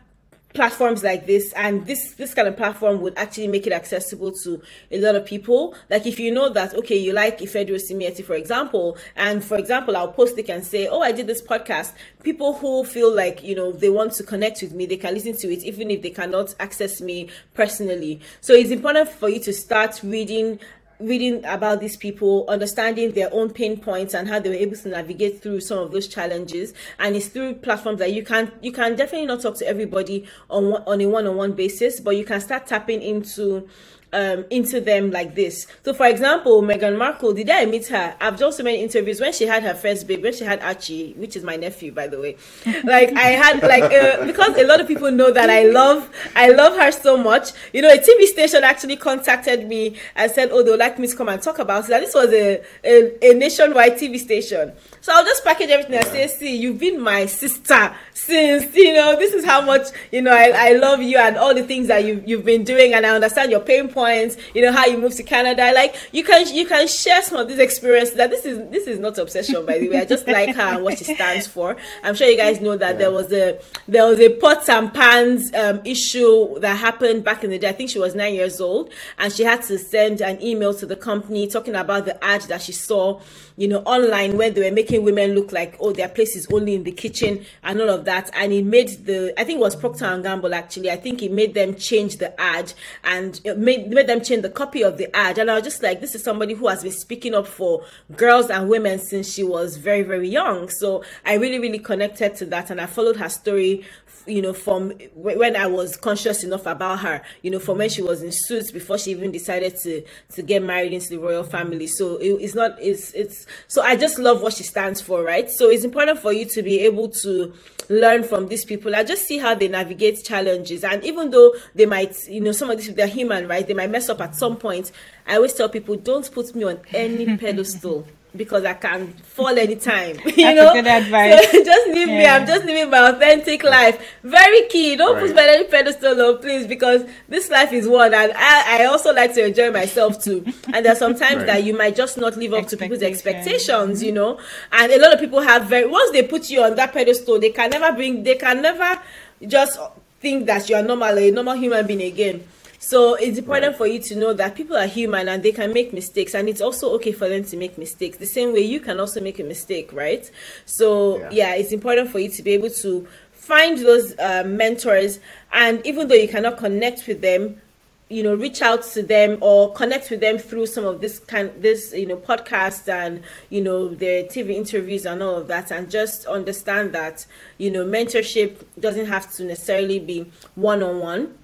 platforms like this and this this kind of platform would actually make it accessible to a lot of people. Like if you know that okay you like Ife Durosinmi-Etti for example and for example I'll post it and say oh I did this podcast. People who feel like you know they want to connect with me they can listen to it even if they cannot access me personally. So it's important for you to start reading reading about these people, understanding their own pain points and how they were able to navigate through some of those challenges. And it's through platforms that you can you can definitely not talk to everybody on on a one on one basis, but you can start tapping into um, into them like this. So, for example, Meghan Markle, the day I meet her, I've done so many interviews when she had her first baby, when she had Archie, which is my nephew, by the way. Like I had like uh, because a lot of people know that I love I love her so much. You know, a TV station actually contacted me and said, "Oh, they'd like me to come and talk about it." And this was a, a, a nationwide TV station. So I'll just package everything and say, "See, you've been my sister since you know this is how much you know I, I love you and all the things that you've, you've been doing, and I understand your pain points. You know how you moved to Canada. Like you can you can share some of these experiences. That this is this is not obsession by the way. I just like her and what she stands for. I'm sure you guys know that yeah. there was a there was a pots and pans um, issue that happened back in the day. I think she was nine years old and she had to send an email to the company talking about the ad that she saw you know, online where they were making women look like, oh, their place is only in the kitchen and all of that. And it made the, I think it was Procter and Gamble actually. I think it made them change the ad and made made them change the copy of the ad. And I was just like, this is somebody who has been speaking up for girls and women since she was very very young. So I really really connected to that, and I followed her story you know, from when I was conscious enough about her, you know, from when she was in suits before she even decided to to get married into the royal family. So it, it's not, it's it's. So I just love what she stands for, right? So it's important for you to be able to learn from these people. I just see how they navigate challenges, and even though they might, you know, some of these they're human, right? They might mess up at some point. I always tell people, don't put me on any pedestal because I can fall anytime. You That's know, good advice. So just leave yeah. me. I'm just living my authentic life. Very key. Don't right. put me on any pedestal, though, please, because this life is one, and I, I also like to enjoy myself too. And there there's sometimes right. that you might just not live up to people's expectations. You mm-hmm. know, and a lot of people have very once they put you on that pedestal, they can never bring. They can never just think that you are normal, a normal human being again so it's important right. for you to know that people are human and they can make mistakes, and it's also okay for them to make mistakes. The same way you can also make a mistake, right? So yeah, yeah it's important for you to be able to find those uh, mentors, and even though you cannot connect with them, you know reach out to them or connect with them through some of this kind this you know podcast and you know their tv interviews and all of that and just understand that you know mentorship doesn't have to necessarily be one-on-one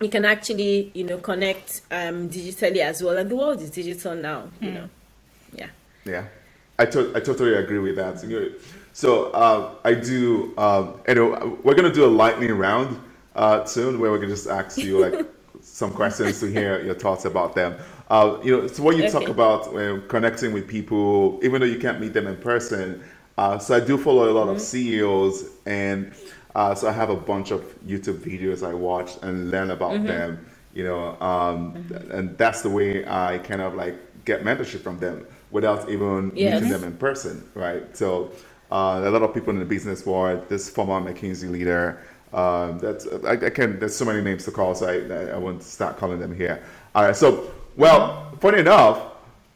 you can actually you know connect um, digitally as well and the world is digital now you mm. know yeah yeah I, to- I totally agree with that so uh, i do um, know we're going to do a lightning round uh, soon where we can just ask you like some questions to hear your thoughts about them uh, you know so what you okay. talk about when connecting with people even though you can't meet them in person uh, so i do follow a lot mm-hmm. of ceos and uh, so I have a bunch of YouTube videos I watch and learn about mm-hmm. them, you know, um, mm-hmm. and that's the way I kind of like get mentorship from them without even yes. meeting them in person, right? So uh, a lot of people in the business world, this former McKinsey leader, um, that's I, I, can there's so many names to call, so I, I won't start calling them here. All right, so well, funny enough,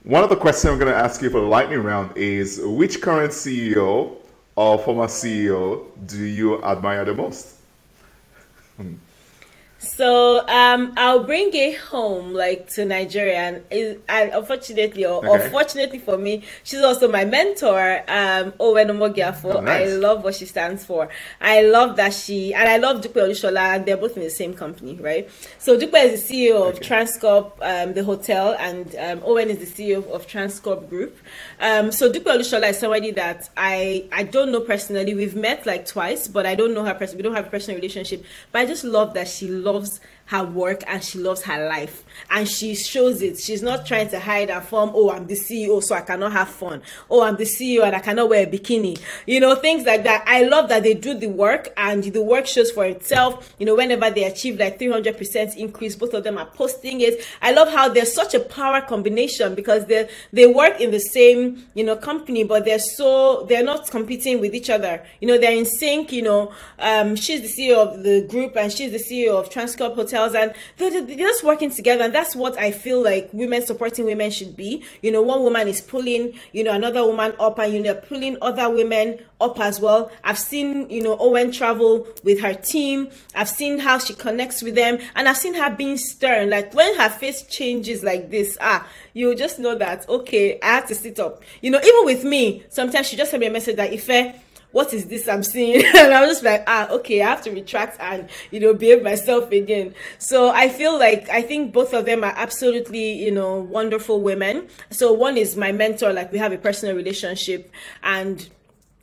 one of the questions I'm going to ask you for the lightning round is which current CEO or former CEO do you admire the most? Hmm. So um, I'll bring it home, like to Nigeria, and, and unfortunately, or, okay. fortunately for me, she's also my mentor, um, Owen Omogiafo. Oh, nice. I love what she stands for. I love that she, and I love Dupe Olusola, and they're both in the same company, right? So Dupe is the CEO of okay. Transcorp, um, the hotel, and um, Owen is the CEO of Transcorp Group. Um, so Dupe Olusola is somebody that I I don't know personally. We've met like twice, but I don't know her personally. We don't have a personal relationship, but I just love that she loves loves her work and she loves her life and she shows it. She's not trying to hide her from oh i'm the ceo so i cannot have fun. Oh i'm the ceo and i cannot wear a bikini. You know things like that. I love that they do the work and the work shows for itself. You know whenever they achieve like 300% increase both of them are posting it. I love how there's such a power combination because they they work in the same you know company but they're so they're not competing with each other. You know they're in sync you know. Um she's the ceo of the group and she's the ceo of transcorp Hotels and they're, they're just working together and that's what i feel like women supporting women should be. You know one woman is pulling you know another woman up and you know pulling other women up as well. I've seen you know owen travel with her team. I've seen how she connects with them and i've seen her being stern. Like when her face changes like this ah you just know that okay i have to sit up. You know even with me sometimes she just sent me a message that if what is this I'm seeing? and I was just like, ah, okay, I have to retract and, you know, behave myself again. So I feel like, I think both of them are absolutely, you know, wonderful women. So one is my mentor, like we have a personal relationship and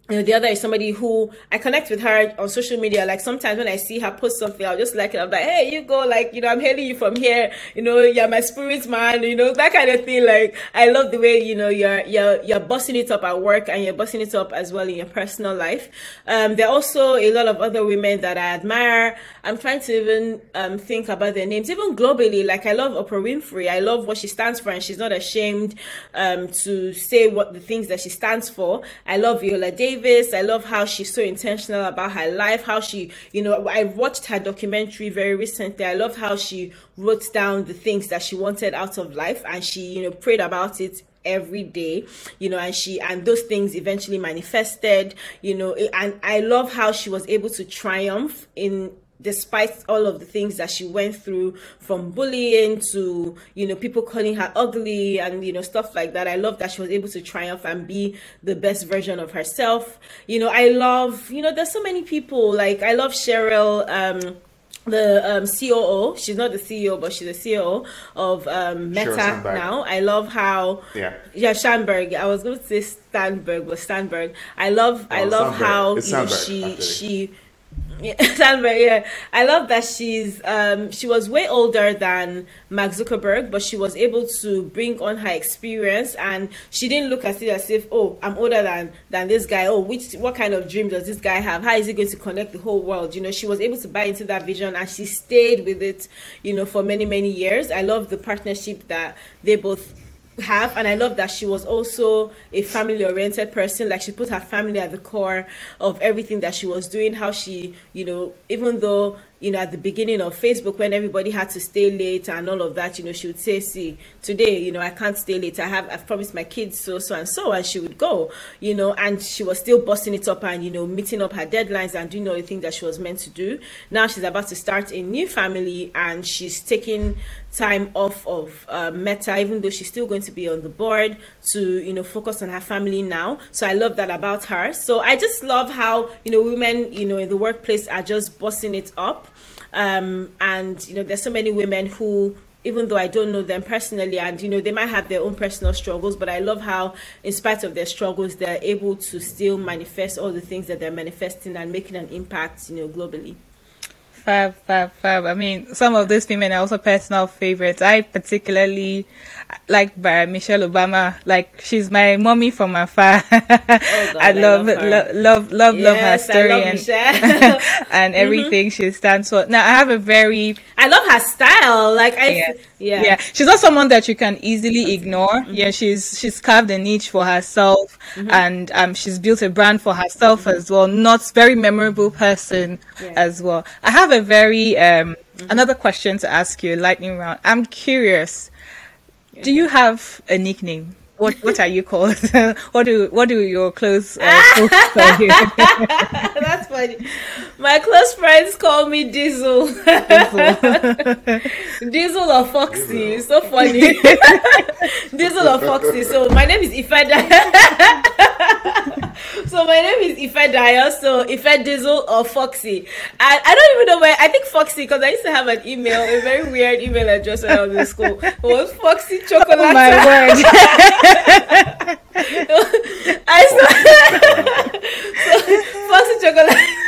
the other is somebody who I connect with her on social media. Like sometimes when I see her post something, I'll just like it. I'm like, hey, you go, like, you know, I'm hailing you from here. You know, you're my spirit man, you know, that kind of thing. Like, I love the way, you know, you're, you're, you're busting it up at work and you're busting it up as well in your personal life. Um, there are also a lot of other women that I admire. I'm trying to even, um, think about their names, even globally. Like, I love Oprah Winfrey. I love what she stands for and she's not ashamed, um, to say what the things that she stands for. I love Viola Davis. Davis. I love how she's so intentional about her life, how she, you know, I watched her documentary very recently. I love how she wrote down the things that she wanted out of life and she, you know, prayed about it every day you know and she and those things eventually manifested you know and i love how she was able to triumph in despite all of the things that she went through from bullying to you know people calling her ugly and you know stuff like that i love that she was able to triumph and be the best version of herself you know i love you know there's so many people like i love Sheryl um the um, COO. She's not the CEO, but she's the CEO of um, Meta now. I love how yeah yeah Sandberg. I was going to say Stanberg, but Stanberg. I love oh, I love how you know, she actually. she yeah, yeah. I love that she's um she was way older than Mark Zuckerberg, but she was able to bring on her experience and she didn't look at it as if, oh, I'm older than than this guy. Oh, which what kind of dream does this guy have? How is he going to connect the whole world? You know, she was able to buy into that vision and she stayed with it, you know, for many, many years. I love the partnership that they both have and i love that she was also a family oriented person. Like she put her family at the core of everything that she was doing how she you know even though you know, at the beginning of Facebook when everybody had to stay late and all of that, you know, she would say, see, today, you know, I can't stay late. I have, I've promised my kids so, so, and so, and she would go, you know, and she was still busting it up and, you know, meeting up her deadlines and doing all the things that she was meant to do. Now she's about to start a new family and she's taking time off of uh, Meta, even though she's still going to be on the board to, you know, focus on her family now. So I love that about her. So I just love how, you know, women, you know, in the workplace are just busting it up um, and you know, there's so many women who even though I don't know them personally, and you know, they might have their own personal struggles, but I love how, in spite of their struggles, they're able to still manifest all the things that they're manifesting and making an impact, you know, globally. Fab, fab, fab. I mean, some of these women are also personal favorites. I particularly like by Michelle Obama. Like she's my mommy from afar. Oh God, I, love, I love, lo- love, love, yes, love her story and and mm-hmm. everything mm-hmm. she stands for. Now I have a very. I love her style. Like I, yeah, yeah. yeah. She's not someone that you can easily ignore. Mm-hmm. Yeah, she's she's carved a niche for herself, mm-hmm. and um, she's built a brand for herself mm-hmm. as well. Not very memorable person yeah. as well. I have a very um mm-hmm. another question to ask you, lightning round. I'm curious do you have a nickname? What what are you called? what do what do your close uh, call you? That's funny. My close friends call me Diesel. Diesel, Diesel or Foxy. It's so funny. Diesel or Foxy. So my name is Ifeda. So my name is Ife Daya. So Ife Diesel or Foxy. And I don't even know where. I think Foxy because I used to have an email, a very weird email address when I was in school. It was Foxy Chocolate. Oh my word. I saw so, Foxy Chocolate.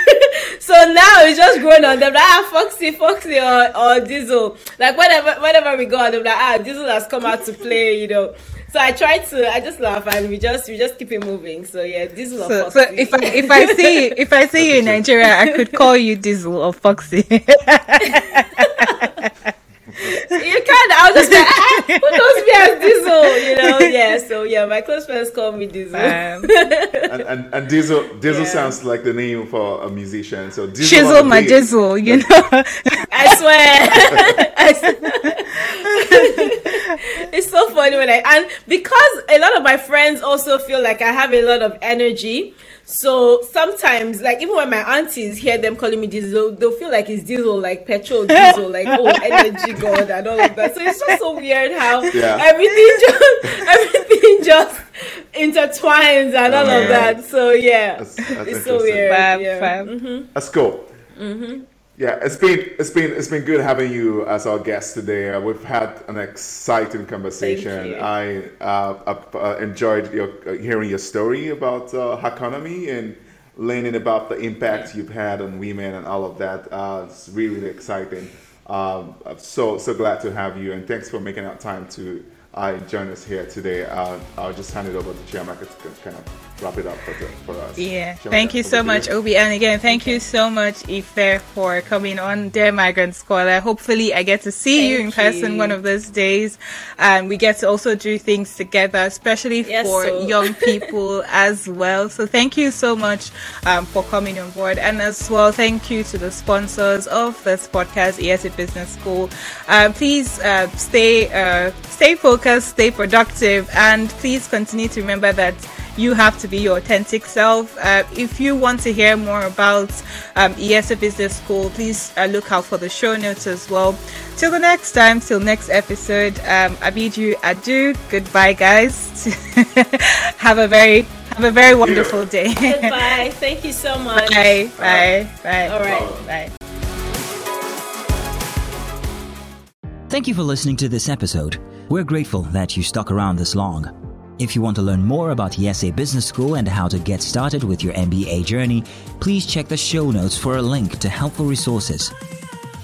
So now it's just growing on them like ah Foxy, Foxy or, or Diesel. Like whenever whenever we go on them like ah Diesel has come out to play, you know so I try to I just laugh and we just we just keep it moving. So yeah, Diesel so, or Foxy. So if I if I see if I see you in Nigeria, I could call you Diesel or Foxy. you can't. I was just like, ah, who knows me as Diesel? You know, yeah. So yeah, my close friends call me Diesel. Um, and, and, and Diesel Diesel yeah. sounds like the name for a musician. So Diesel Shizzle my Diesel, you know. I swear. I swear. it's so funny when I and because a lot of my friends also feel like I have a lot of energy. So sometimes, like even when my aunties hear them calling me diesel, they'll feel like it's diesel, like petrol diesel, like oh energy god and all of that. So it's just so weird how yeah. everything just everything just intertwines and all of that. So yeah, that's, that's it's so weird. Fab, yeah. Fab. Mm-hmm. Let's go. Mm-hmm. Yeah, it's been it's been it's been good having you as our guest today. Uh, we've had an exciting conversation. I uh, uh, enjoyed your, uh, hearing your story about uh, and learning about the impact you've had on women and all of that. Uh, it's really, really exciting. Um, so so glad to have you, and thanks for making out time to uh, join us here today. I'll just hand it over to Chiamaka to kind of wrap it up for, the, for us. Yeah. thank you so much, Obi. And again, thank you so much, Ife, for coming on Dear Migrant Scholar. Hopefully, I get to see thank you in person you. one of those days. And we get to also do things together, especially yes, for so. young people as well. So thank you so much um, for coming on board. And as well, thank you to the sponsors of this podcast, IESE Business School. Uh, please uh, stay, uh, stay focused, stay productive, and please continue to remember that you have to be your authentic self. Uh, if you want to hear more about um, IESE Business School, please uh, look out for the show notes as well. Till the next time, till next episode, um, I bid you adieu. Goodbye, guys. have a very have a very wonderful day. Goodbye. Thank you so much. Bye. Bye. Bye. All right. Bye. Thank you for listening to this episode. We're grateful that you stuck around this long. If you want to learn more about IESE Business School and how to get started with your MBA journey, please check the show notes for a link to helpful resources.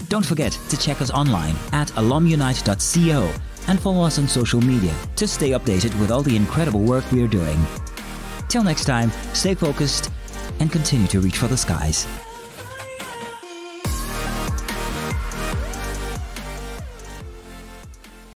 Don't forget to check us online at alumunite.co and follow us on social media to stay updated with all the incredible work we are doing. Till next time, stay focused and continue to reach for the skies.